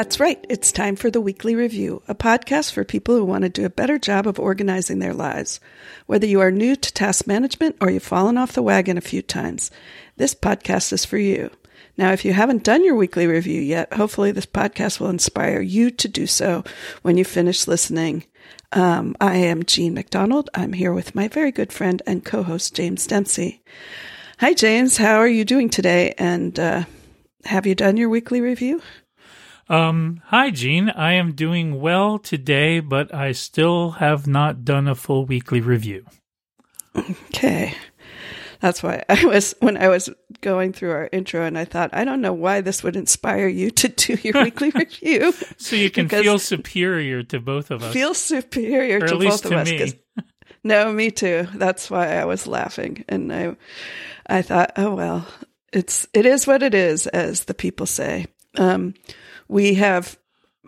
That's right. It's time for the Weekly Review, a podcast for people who want to do a better job of organizing their lives. Whether you are new to task management or you've fallen off the wagon a few times, this podcast is for you. Now, if you haven't done your weekly review yet, hopefully this podcast will inspire you to do so when you finish listening. Um, I am Jean MacDonald. I'm here with my very good friend and co-host James Dempsey. Hi, James. How are you doing today? And uh, have you done your weekly review? Um, hi, Jean. I am doing well today, but I still have not done a full weekly review. Okay. That's why I was when I was going through our intro, and I thought, I don't know why this would inspire you to do your weekly review. So you can feel superior to both of us. Feel superior or to both of to us. No, me too. That's why I was laughing, and I, I thought, oh well, it's it is what it is, as the people say. Um, we have,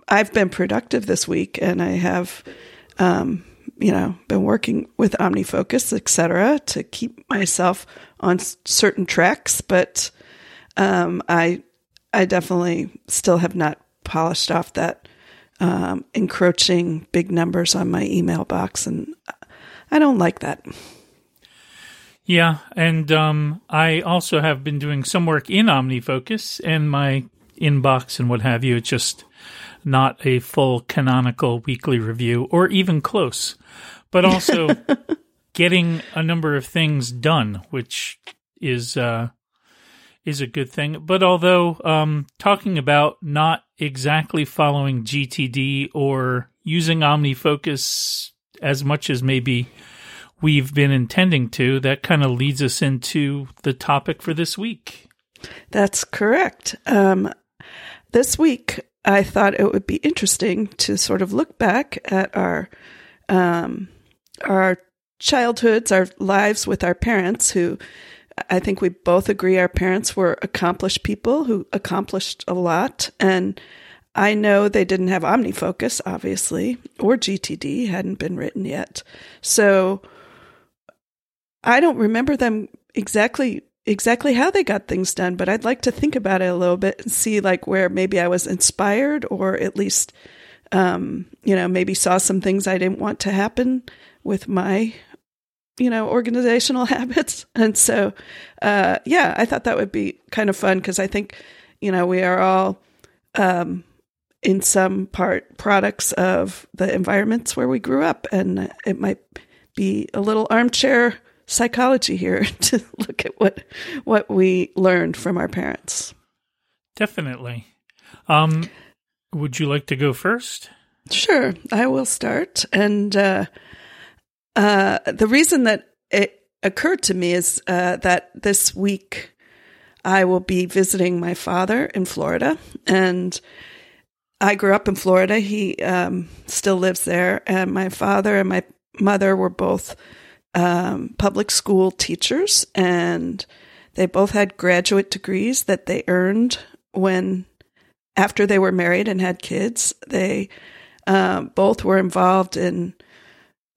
I've been productive this week, and I have. Um, you know, been working with OmniFocus, etc., to keep myself on certain tracks. But um, I, I definitely still have not polished off that um, encroaching big numbers on my email box, and I don't like that. Yeah, and um, I also have been doing some work in OmniFocus and my inbox and what have you. It's just not a full canonical weekly review or even close but also getting a number of things done, which is uh, is a good thing. But although um, talking about not exactly following GTD or using OmniFocus as much as maybe we've been intending to, that kind of leads us into the topic for this week. That's correct. Um, this week, I thought it would be interesting to sort of look back at our um, our childhoods, our lives with our parents, who I think we both agree our parents were accomplished people who accomplished a lot. And I know they didn't have OmniFocus, obviously, or GTD hadn't been written yet. So I don't remember them exactly exactly how they got things done, but I'd like to think about it a little bit and see like where maybe I was inspired or at least um, you know, maybe saw some things I didn't want to happen with my you know organizational habits. And so uh, yeah i thought that would be kind of fun because i think you know we are all um, in some part products of the environments where we grew up and it might be a little armchair psychology here to look at what what we learned from our parents. Definitely. Um would you like to go first? Sure i will start. And uh uh, the reason that it occurred to me is uh, that this week I will be visiting my father in Florida, and I grew up in Florida. He um, still lives there, and my father and my mother were both um, public school teachers, and they both had graduate degrees that they earned when after they were married and had kids. They uh, both were involved in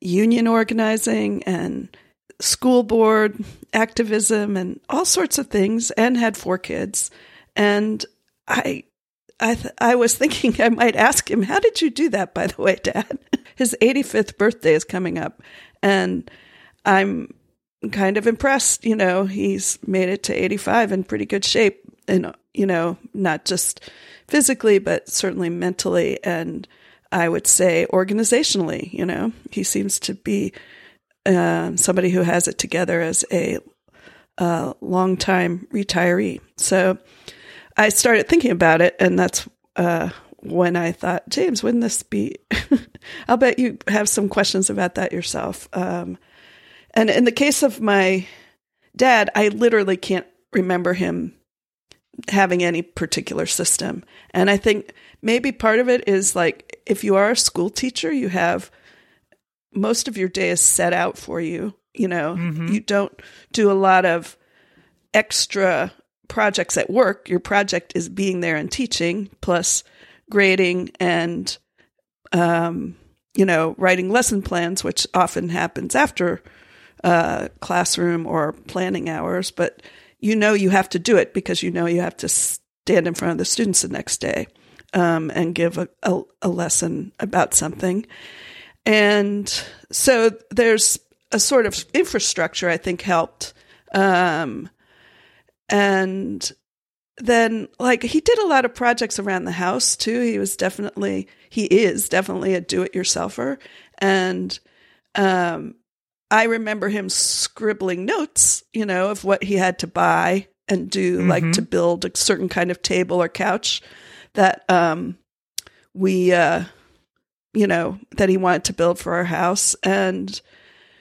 union organizing and school board activism and all sorts of things and had four kids. And i i th- i was thinking i might ask him how did you do that by the way dad? His 85th birthday is coming up. And i'm kind of impressed you know he's made it to 85 in pretty good shape and you know not just physically but certainly mentally and I would say organizationally, you know, he seems to be uh, somebody who has it together as a uh, longtime retiree. So I started thinking about it, and that's uh, when I thought, James, wouldn't this be? I'll bet you have some questions about that yourself. Um, and in the case of my dad, I literally can't remember him having any particular system. And I think maybe part of it is like if you are a school teacher, you have most of your day is set out for you. You know, mm-hmm. you don't do a lot of extra projects at work. Your project is being there and teaching, plus grading and, um, you know, writing lesson plans, which often happens after uh, classroom or planning hours. But you know you have to do it because you know you have to stand in front of the students the next day. um, and give a, a, a lesson about something. And so there's a sort of infrastructure I think helped. Um, and then like he did a lot of projects around the house too. He was definitely he is definitely a do-it-yourselfer and um I remember him scribbling notes, you know, of what he had to buy and do Mm-hmm. like to build a certain kind of table or couch that um we uh you know that he wanted to build for our house and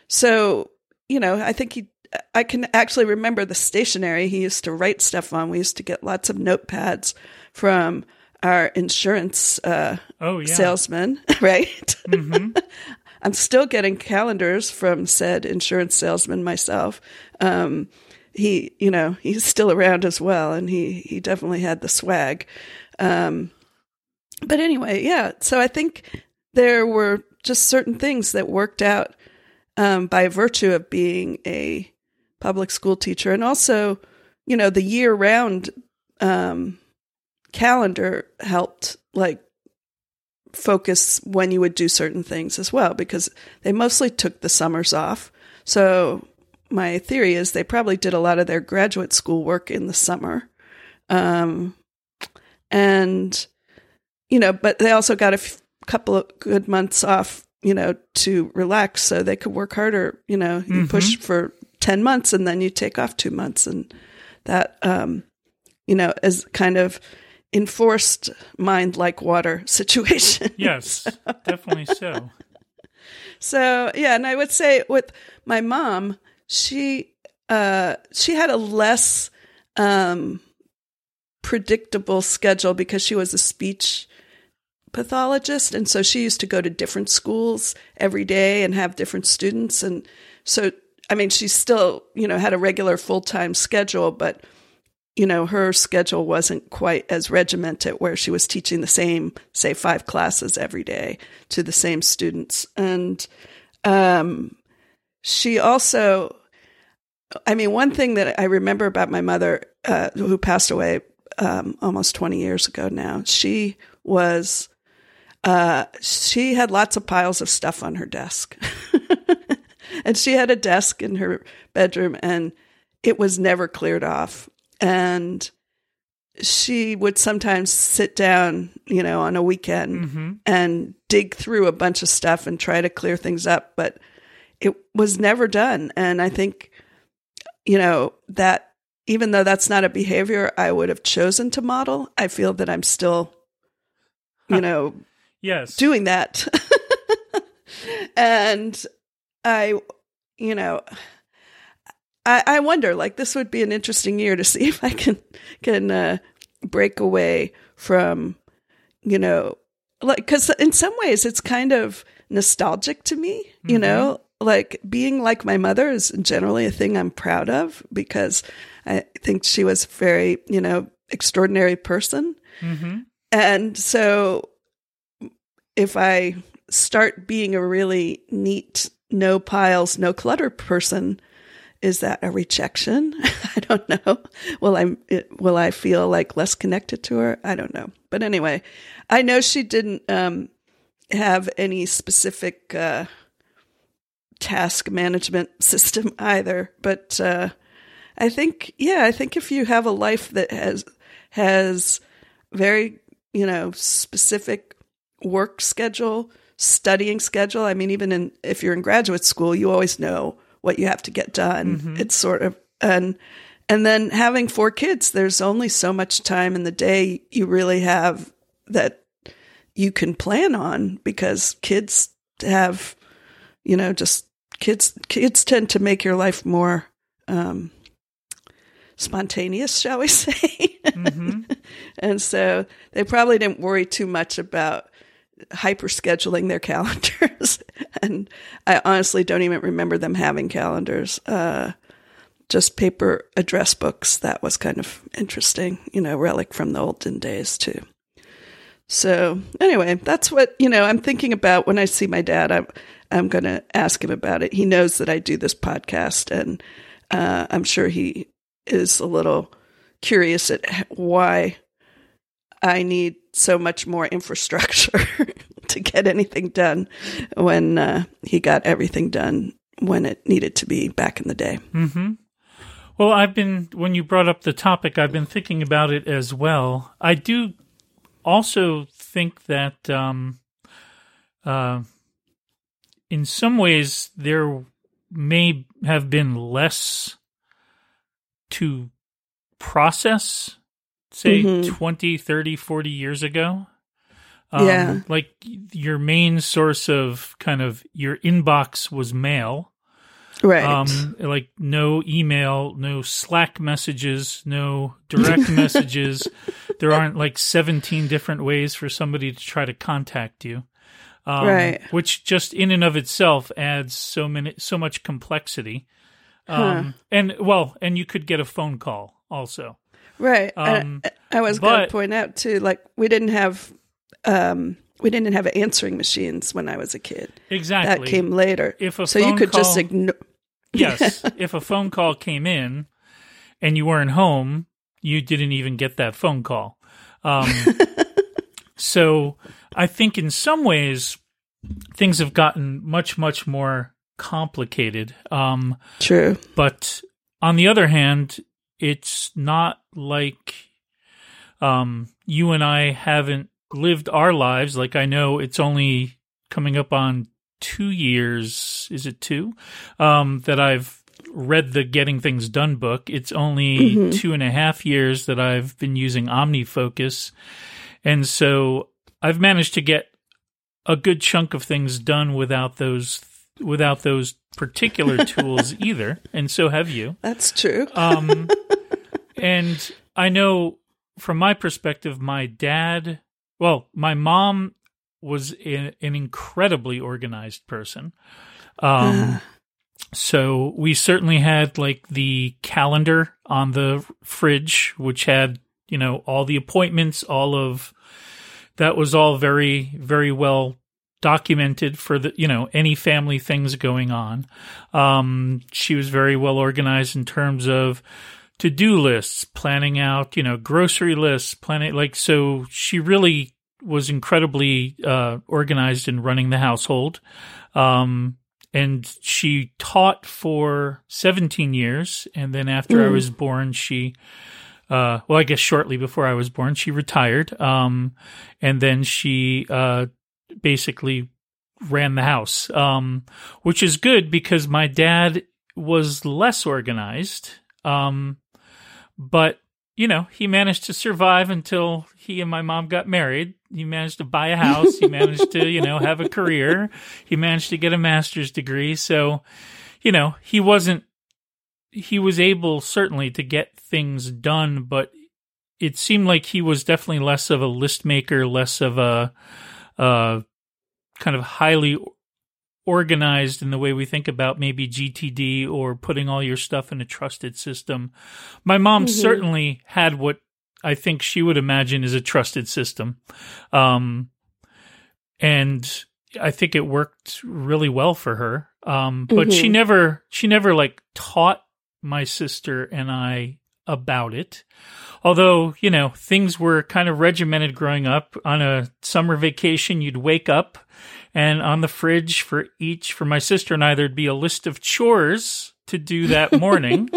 so you know i think he i can actually remember the stationery he used to write stuff on we used to get lots of notepads from our insurance uh Oh yeah. salesman right hmm i'm still getting calendars from said insurance salesman myself. Um he you know he's still around as well and he he definitely had the swag. Um but anyway yeah so i think there were just certain things that worked out um, by virtue of being a public school teacher. And also you know the year round um, calendar helped like focus when you would do certain things as well because they mostly took the summers off. So my theory is they probably did a lot of their graduate school work in the summer. Um, and you know but they also got a f- couple of good months off you know to relax so they could work harder. You know you Mhm. push for 10 months and then you take off two months. And that um you know is kind of enforced mind like water situation Yes, definitely so. so yeah, and I would say with my mom, she uh she had a less um predictable schedule because she was a speech pathologist and so she used to go to different schools every day and have different students and so I mean she still, you know, had a regular full-time schedule but you know, her schedule wasn't quite as regimented where she was teaching the same, say, five classes every day to the same students. And um, she also, I mean, one thing that I remember about my mother, uh, who passed away um, almost 20 years ago now, she was, uh, she had lots of piles of stuff on her desk. and she had a desk in her bedroom and it was never cleared off and she would sometimes sit down, you know, on a weekend hmm and dig through a bunch of stuff and try to clear things up, but it was never done. And I think, you know, that even though that's not a behavior I would have chosen to model, I feel that I'm still, you know, Yes. doing that. and I, you know, I, I wonder, like, this would be an interesting year to see if I can can uh, break away from, you know, like because in some ways it's kind of nostalgic to me. You Mhm. know, like being like my mother is generally a thing I'm proud of because I think she was a very, you know, extraordinary person. hmm And so if I start being a really neat, no piles, no clutter person, is that a rejection? I don't know. Will I will I feel like less connected to her? I don't know. But anyway, I know she didn't um, have any specific uh, task management system either. But uh, I think, yeah, I think if you have a life that has has very you know specific work schedule, studying schedule. I mean, even in if you're in graduate school, you always know what you have to get done. Mhm. It's sort of and and then having four kids, there's only so much time in the day you really have that you can plan on because kids have, you know, just kids kids tend to make your life more um spontaneous, shall we say. hmm And so they probably didn't worry too much about hyper scheduling their calendars. And I honestly don't even remember them having calendars. Uh, just paper address books. That was kind of interesting, you know, relic from the olden days too. So anyway, that's what you know. I'm thinking about when I see my dad. I'm I'm going to ask him about it. He knows that I do this podcast, and uh, I'm sure he is a little curious at why I need so much more infrastructure to get anything done when uh, he got everything done when it needed to be back in the day. Mm-hmm. Well, I've been, when you brought up the topic, I've been thinking about it as well. I do also think that um, uh, in some ways there may have been less to process, say Mhm. 20, 30, 40 years ago. Um, Yeah. Like your main source of kind of your inbox was mail. Right. Um, like no email, no Slack messages, no direct messages. There aren't like 17 different ways for somebody to try to contact you. Um, Right. Which just in and of itself adds so many, so much complexity. Um, and well, and you could get a phone call also. right. um, I, I was going to point out too, like we didn't have, um, we didn't have answering machines when I was a kid. Exactly. That came later. If a so you could just call- ignore. yes. If a phone call came in and you weren't home, you didn't even get that phone call. Um, so I think in some ways things have gotten much, much more complicated. Um, True. but on the other hand, it's not like um, you and I haven't lived our lives. Like I know it's only coming up on two years. Is it two? Um, that I've read the Getting Things Done book. It's only two and a half years that I've been using OmniFocus. And so I've managed to get a good chunk of things done without those without those particular tools either. And so have you. That's true. Um, and I know from my perspective, my dad, well, my mom was a, an incredibly organized person. Um, so we certainly had like the calendar on the fridge, which had, you know, all the appointments, all of that was all very, very well documented for the, you know, any family things going on. Um, she was very well organized in terms of to do lists, planning out, you know, grocery lists, planning, like, so she really was incredibly uh, organized in running the household. Um, and she taught for 17 years. And then after I was born, she, uh, well, I guess shortly before I was born, she retired. Um, and then she, uh, basically ran the house, um, which is good because my dad was less organized. Um, but you know, he managed to survive until he and my mom got married. He managed to buy a house. He managed to, you know, have a career. He managed to get a master's degree. So, you know, he wasn't, he was able certainly to get things done, but it seemed like he was definitely less of a list maker, less of a, uh, kind of highly organized in the way we think about maybe GTD or putting all your stuff in a trusted system. My mom certainly had what I think she would imagine is a trusted system. Um, and I think it worked really well for her. Um, but she never, she never like taught my sister and I about it. Although, you know, things were kind of regimented growing up. On a summer vacation, you'd wake up and on the fridge for each, for my sister and I, there'd be a list of chores to do that morning.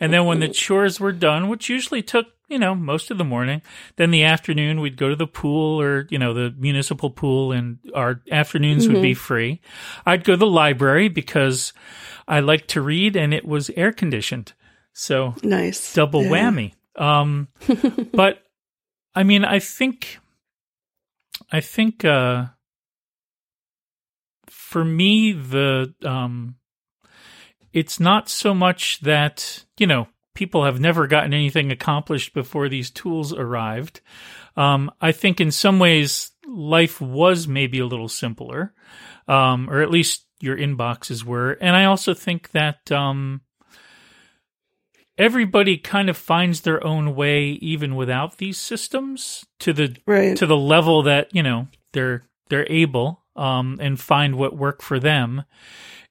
and then when the chores were done, which usually took, you know, most of the morning, then the afternoon we'd go to the pool or, you know, the municipal pool and our afternoons would be mm-hmm. free. I'd go to the library because I like to read and it was air conditioned. So Nice. double Yeah. whammy. Um, but I mean, I think, I think, uh, for me, the, um, it's not so much that, you know, people have never gotten anything accomplished before these tools arrived. Um, I think in some ways, life was maybe a little simpler, um, or at least your inboxes were. And I also think that, um, everybody kind of finds their own way even without these systems to the Right. to the level that you know they're they're able um and find what work for them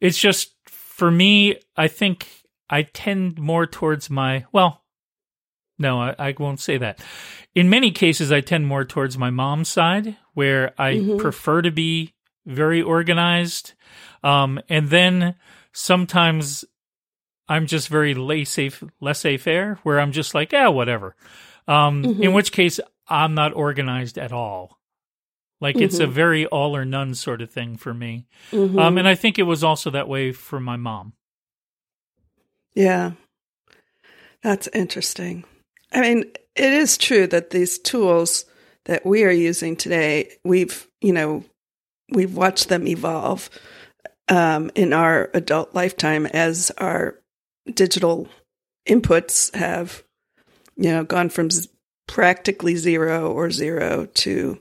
it's just for me i think i tend more towards my well no, I, I won't say that. In many cases, I tend more towards my mom's side, where I Mhm. prefer to be very organized. Um, and then sometimes I'm just very laissez faire, where I'm just like, yeah, whatever. Um, in Mhm. which case, I'm not organized at all. Like it's a Mhm. very all or none sort of thing for me. Mhm. Um, and I think it was also that way for my mom. Yeah. That's interesting. I mean, it is true that these tools that we are using today, we've, you know, we've watched them evolve um, in our adult lifetime as our digital inputs have, you know, gone from z- practically zero or zero to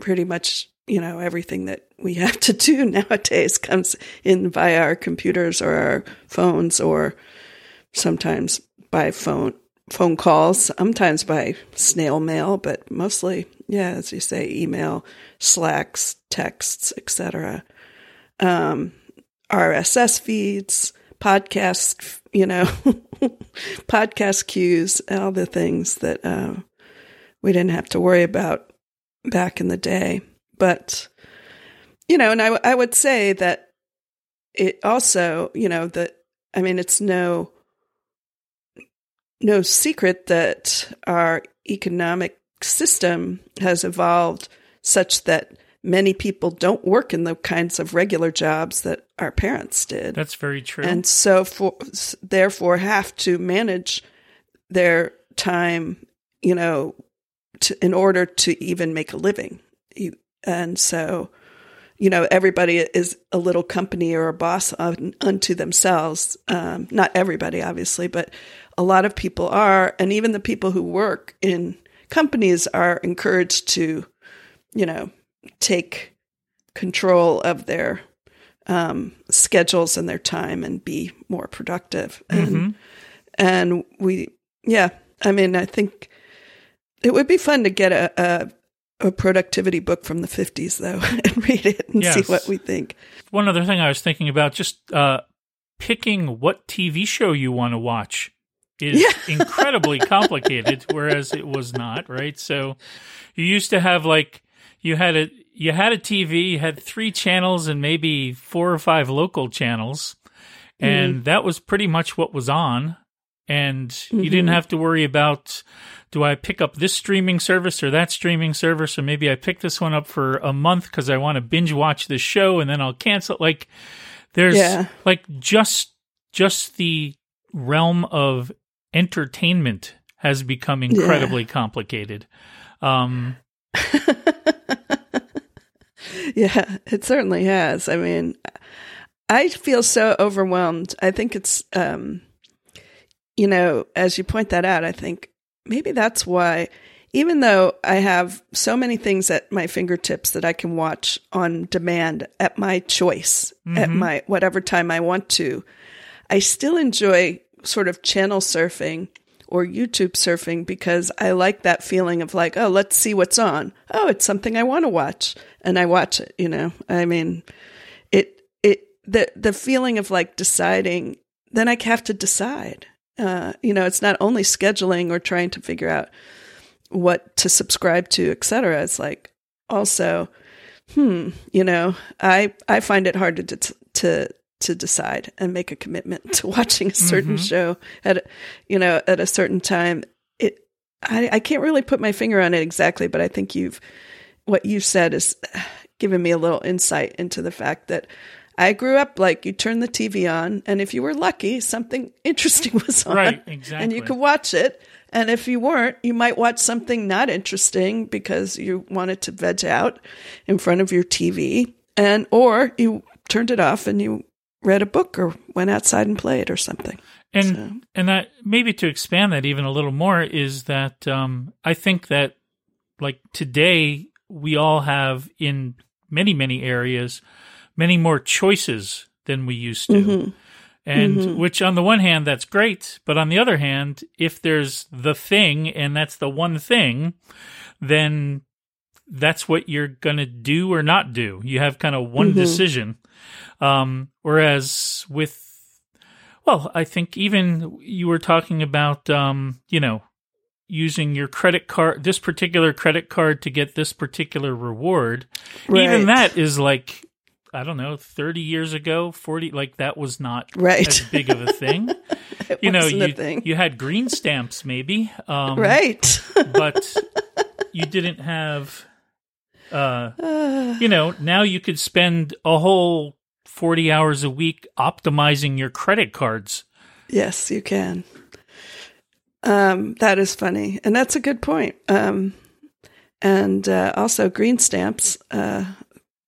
pretty much, you know, everything that we have to do nowadays comes in via our computers or our phones or sometimes by phone phone calls, sometimes by snail mail, but mostly, yeah, as you say, email, slacks, texts, etc. Um, RSS feeds, podcast, you know, podcast queues, all the things that uh, we didn't have to worry about back in the day. But you know, and I, I would say that it also, you know, that I mean, it's no no secret that our economic system has evolved such that many people don't work in the kinds of regular jobs that our parents did. That's very true. and so for therefore have to manage their time you know to, in order to even make a living. You- and so you know everybody is a little company or a boss un, unto themselves. Um, not everybody obviously but a lot of people are. And even the people who work in companies are encouraged to you know take control of their um, schedules and their time and be more productive. And, Mhm. and we, yeah, I mean, I think it would be fun to get a, a, a productivity book from the 50s, though, and read it and see what we think. One other thing I was thinking about just uh, picking what TV show you want to watch is Yeah. incredibly complicated, whereas it was not, right? So you used to have like you had a you had a TV, you had three channels and maybe four or five local channels, and that was pretty much what was on. And you didn't have to worry about do I pick up this streaming service or that streaming service, or maybe I pick this one up for a month because I want to binge watch this show and then I'll cancel. Like there's Yeah. like just just the realm of entertainment has become incredibly complicated. Um, yeah, it certainly has. I mean, I feel so overwhelmed. I think it's, um, you know, as you point that out, I think maybe that's why, even though I have so many things at my fingertips that I can watch on demand at my choice, at Mhm. my whatever time I want to, I still enjoy sort of channel surfing or YouTube surfing because I like that feeling of like, oh, let's see what's on. Oh, it's something I want to watch, and I watch it. You know, I mean, it it the the feeling of like deciding. Then I have to decide. Uh, you know, it's not only scheduling or trying to figure out what to subscribe to, et cetera. It's like also, hmm, you know, I I find it hard to to to decide and make a commitment to watching a certain Mhm. show at you know at a certain time. It I I can't really put my finger on it exactly, but I think you've what you said is giving me a little insight into the fact that I grew up like you turn the TV on, and if you were lucky, something interesting was on, right, exactly. and you could watch it. And if you weren't, you might watch something not interesting because you wanted to veg out in front of your TV, and or you turned it off and you read a book or went outside and played or something. and So- and that maybe to expand that even a little more is that um, I think that like today we all have in many many areas many more choices than we used to. Mhm. And Mhm. which on the one hand that's great, but on the other hand, if there's the thing and that's the one thing, then that's what you're going to do or not do. You have kind of one Mhm. decision. Um, whereas with, well, I think even you were talking about, um, you know, using your credit card, this particular credit card to get this particular reward. Right. Even that is like, I don't know, 30 years ago, 40, like that was not Right. as big of a thing. It you know, you, you had green stamps maybe, um, right. but you didn't have, uh, you know, now you could spend a whole 40 hours a week optimizing your credit cards. yes, you can. Um, that is funny, and that's a good point. Um, and uh, also green stamps. Uh,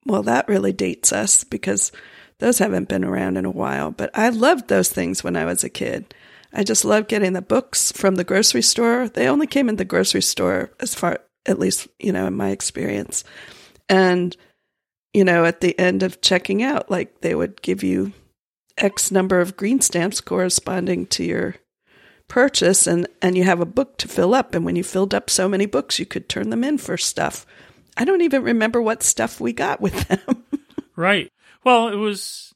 well, that really dates us because those haven't been around in a while. But I loved those things when I was a kid. I just loved getting the books from the grocery store. They only came in the grocery store, as far at least you know in my experience. And you know, at the end of checking out, like they would give you X number of green stamps corresponding to your purchase and and you have a book to fill up and when you filled up so many books you could turn them in for stuff. I don't even remember what stuff we got with them. Right. Well, it was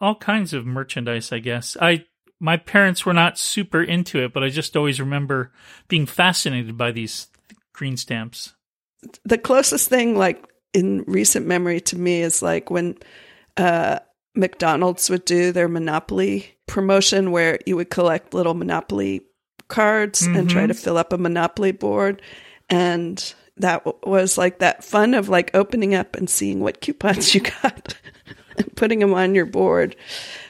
all kinds of merchandise, I guess. I my parents were not super into it, but I just always remember being fascinated by these green stamps. the closest thing like in recent memory to me is like when uh McDonald's would do their Monopoly promotion where you would collect little Monopoly cards and try to fill up a Monopoly board. And that w- was like that fun of like opening up and seeing what coupons you got and putting them on your board.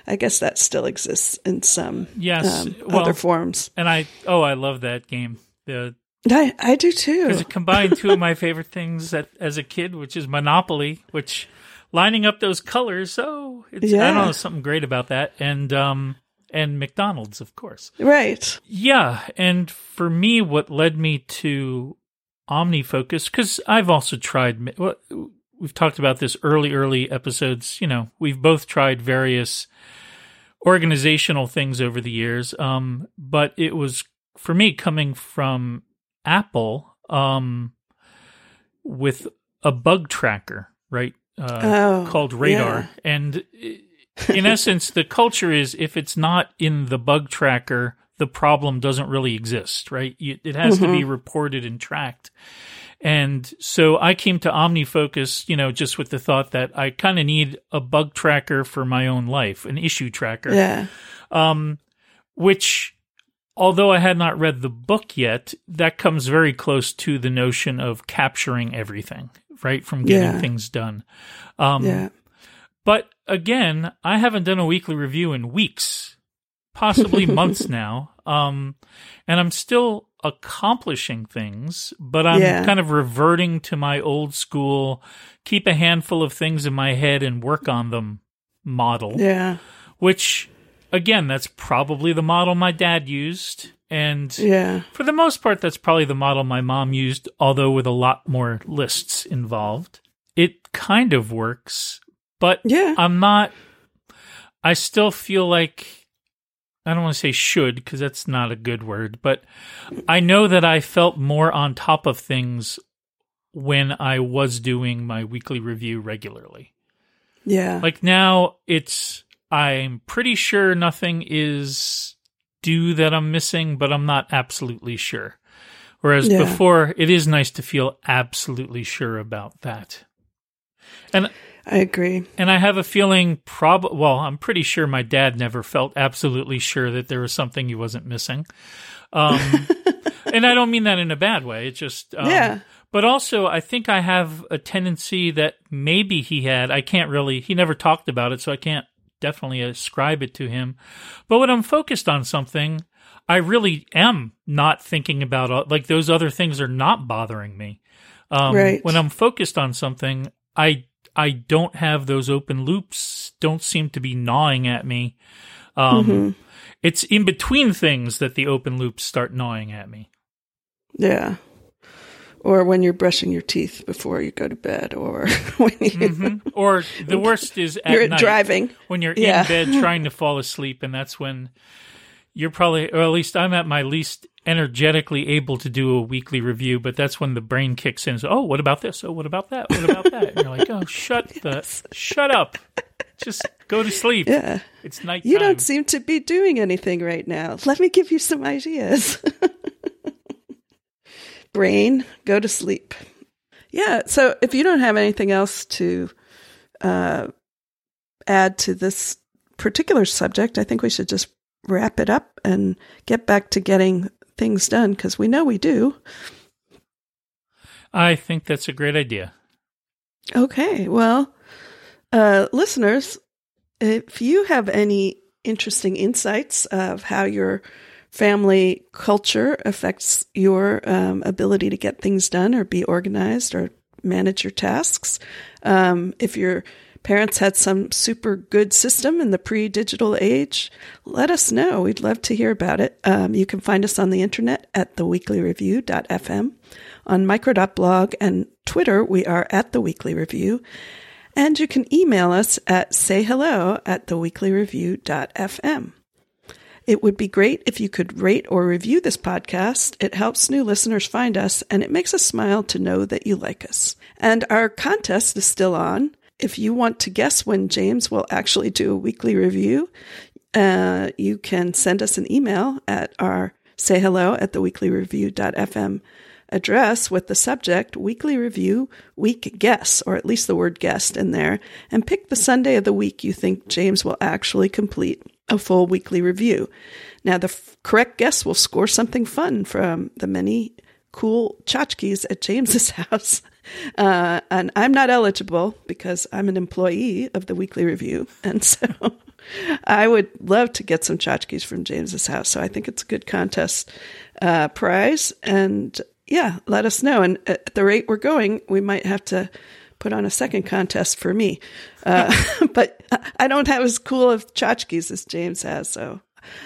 I guess that still exists in some Yes, um, well- other forms. And I oh, I love that game. The I, I do too. because it combined two of my favorite things that, as a kid, which is Monopoly, which lining up those colors. Oh, it's, I don't know something great about that, and um and McDonald's, of course. Right. Yeah, and for me, what led me to OmniFocus because I've also tried. Well, we've talked about this early, early episodes. You know, we've both tried various organizational things over the years. Um, but it was for me coming from Apple, um, with a bug tracker, right? Uh, Oh, called Radar, yeah. and in essence, the culture is if it's not in the bug tracker, the problem doesn't really exist, right? You, it has to be reported and tracked. And so I came to OmniFocus, you know, just with the thought that I kind of need a bug tracker for my own life, an issue tracker Yeah. um, which although I had not read the book yet, that comes very close to the notion of capturing everything, right? From getting Yeah. things done. Um, Yeah. But again, I haven't done a weekly review in weeks, possibly months now. Um, and I'm still accomplishing things, but I'm Yeah. kind of reverting to my old school, keep a handful of things in my head and work on them model Yeah. which again that's probably the model my dad used and Yeah. for the most part that's probably the model my mom used although with a lot more lists involved it kind of works but Yeah. i'm not i still feel like i don't want to say should because that's not a good word but i know that i felt more on top of things when i was doing my weekly review regularly Yeah. like now it's I'm pretty sure nothing is due that I'm missing, but I'm not absolutely sure. Whereas Yeah. before it is nice to feel absolutely sure about that. And I agree. and I have a feeling prob well, I'm pretty sure my dad never felt absolutely sure that there was something he wasn't missing. Um and I don't mean that in a bad way. It's just um, Yeah. But also, I think I have a tendency that maybe he had. I can't really. He never talked about it, so I can't definitely ascribe it to him. But when I'm focused on something, I really am not thinking about like those other things are not bothering me. Um, Right. When I'm focused on something, I I don't have those open loops. Don't seem to be gnawing at me. Um, Mhm. It's in between things that the open loops start gnawing at me. Yeah. Or when you're brushing your teeth before you go to bed, or when you, Mhm. Or the worst is at you're night driving. when you're Yeah. in bed trying to fall asleep, and that's when you're probably, or at least I'm at my least energetically able to do a weekly review. But that's when the brain kicks in. So, oh, what about this? Oh, what about that? What about that? And you're like, oh, shut the, shut up, just go to sleep. Yeah. It's night. You don't seem to be doing anything right now. Let me give you some ideas. Brain, go to sleep. Yeah. So if you don't have anything else to uh, add to this particular subject, I think we should just wrap it up and get back to getting things done because we know we do. I think that's a great idea. Okay. Well, uh, listeners, if you have any interesting insights of how your family culture affects your um, ability to get things done or be organized or manage your tasks, um, if your parents had some super good system in the pre digital age, let us know. We'd love to hear about it. Um, you can find us on the internet at theweeklyreview.fm. On micro.blog and Twitter, we are at The Weekly Review. And you can email us at sayhello at theweeklyreview.fm. It would be great if you could rate or review this podcast. It helps new listeners find us and it makes us smile to know that you like us. And our contest is still on. If you want to guess when James will actually do a weekly review, uh, you can send us an email at our say hello at theweeklyreview.fm address with the subject weekly review week guess, or at least the word guest in there, and pick the Sunday of the week you think James will actually complete a full weekly review. Now, the f- correct guess will score something fun from the many cool tchotchkes at James's house. Uh, and I'm not eligible because I'm an employee of the weekly review. And so I would love to get some tchotchkes from James's house. So I think it's a good contest uh, prize. And yeah, let us know. And at the rate we're going, we might have to put on a second contest for me. Uh, but I don't have as cool of tchotchkes as James has, so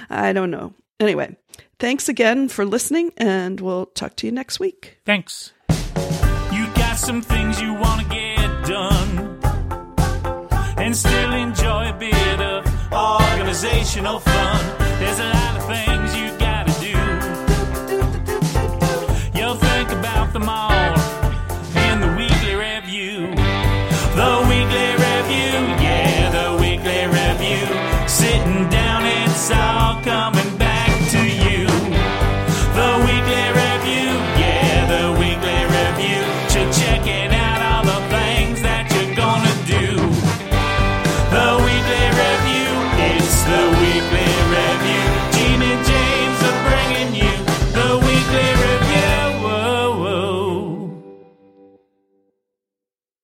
I don't know. Anyway, thanks again for listening, and we'll talk to you next week. Thanks. You got some things you want to get done and still enjoy a bit of organizational fun.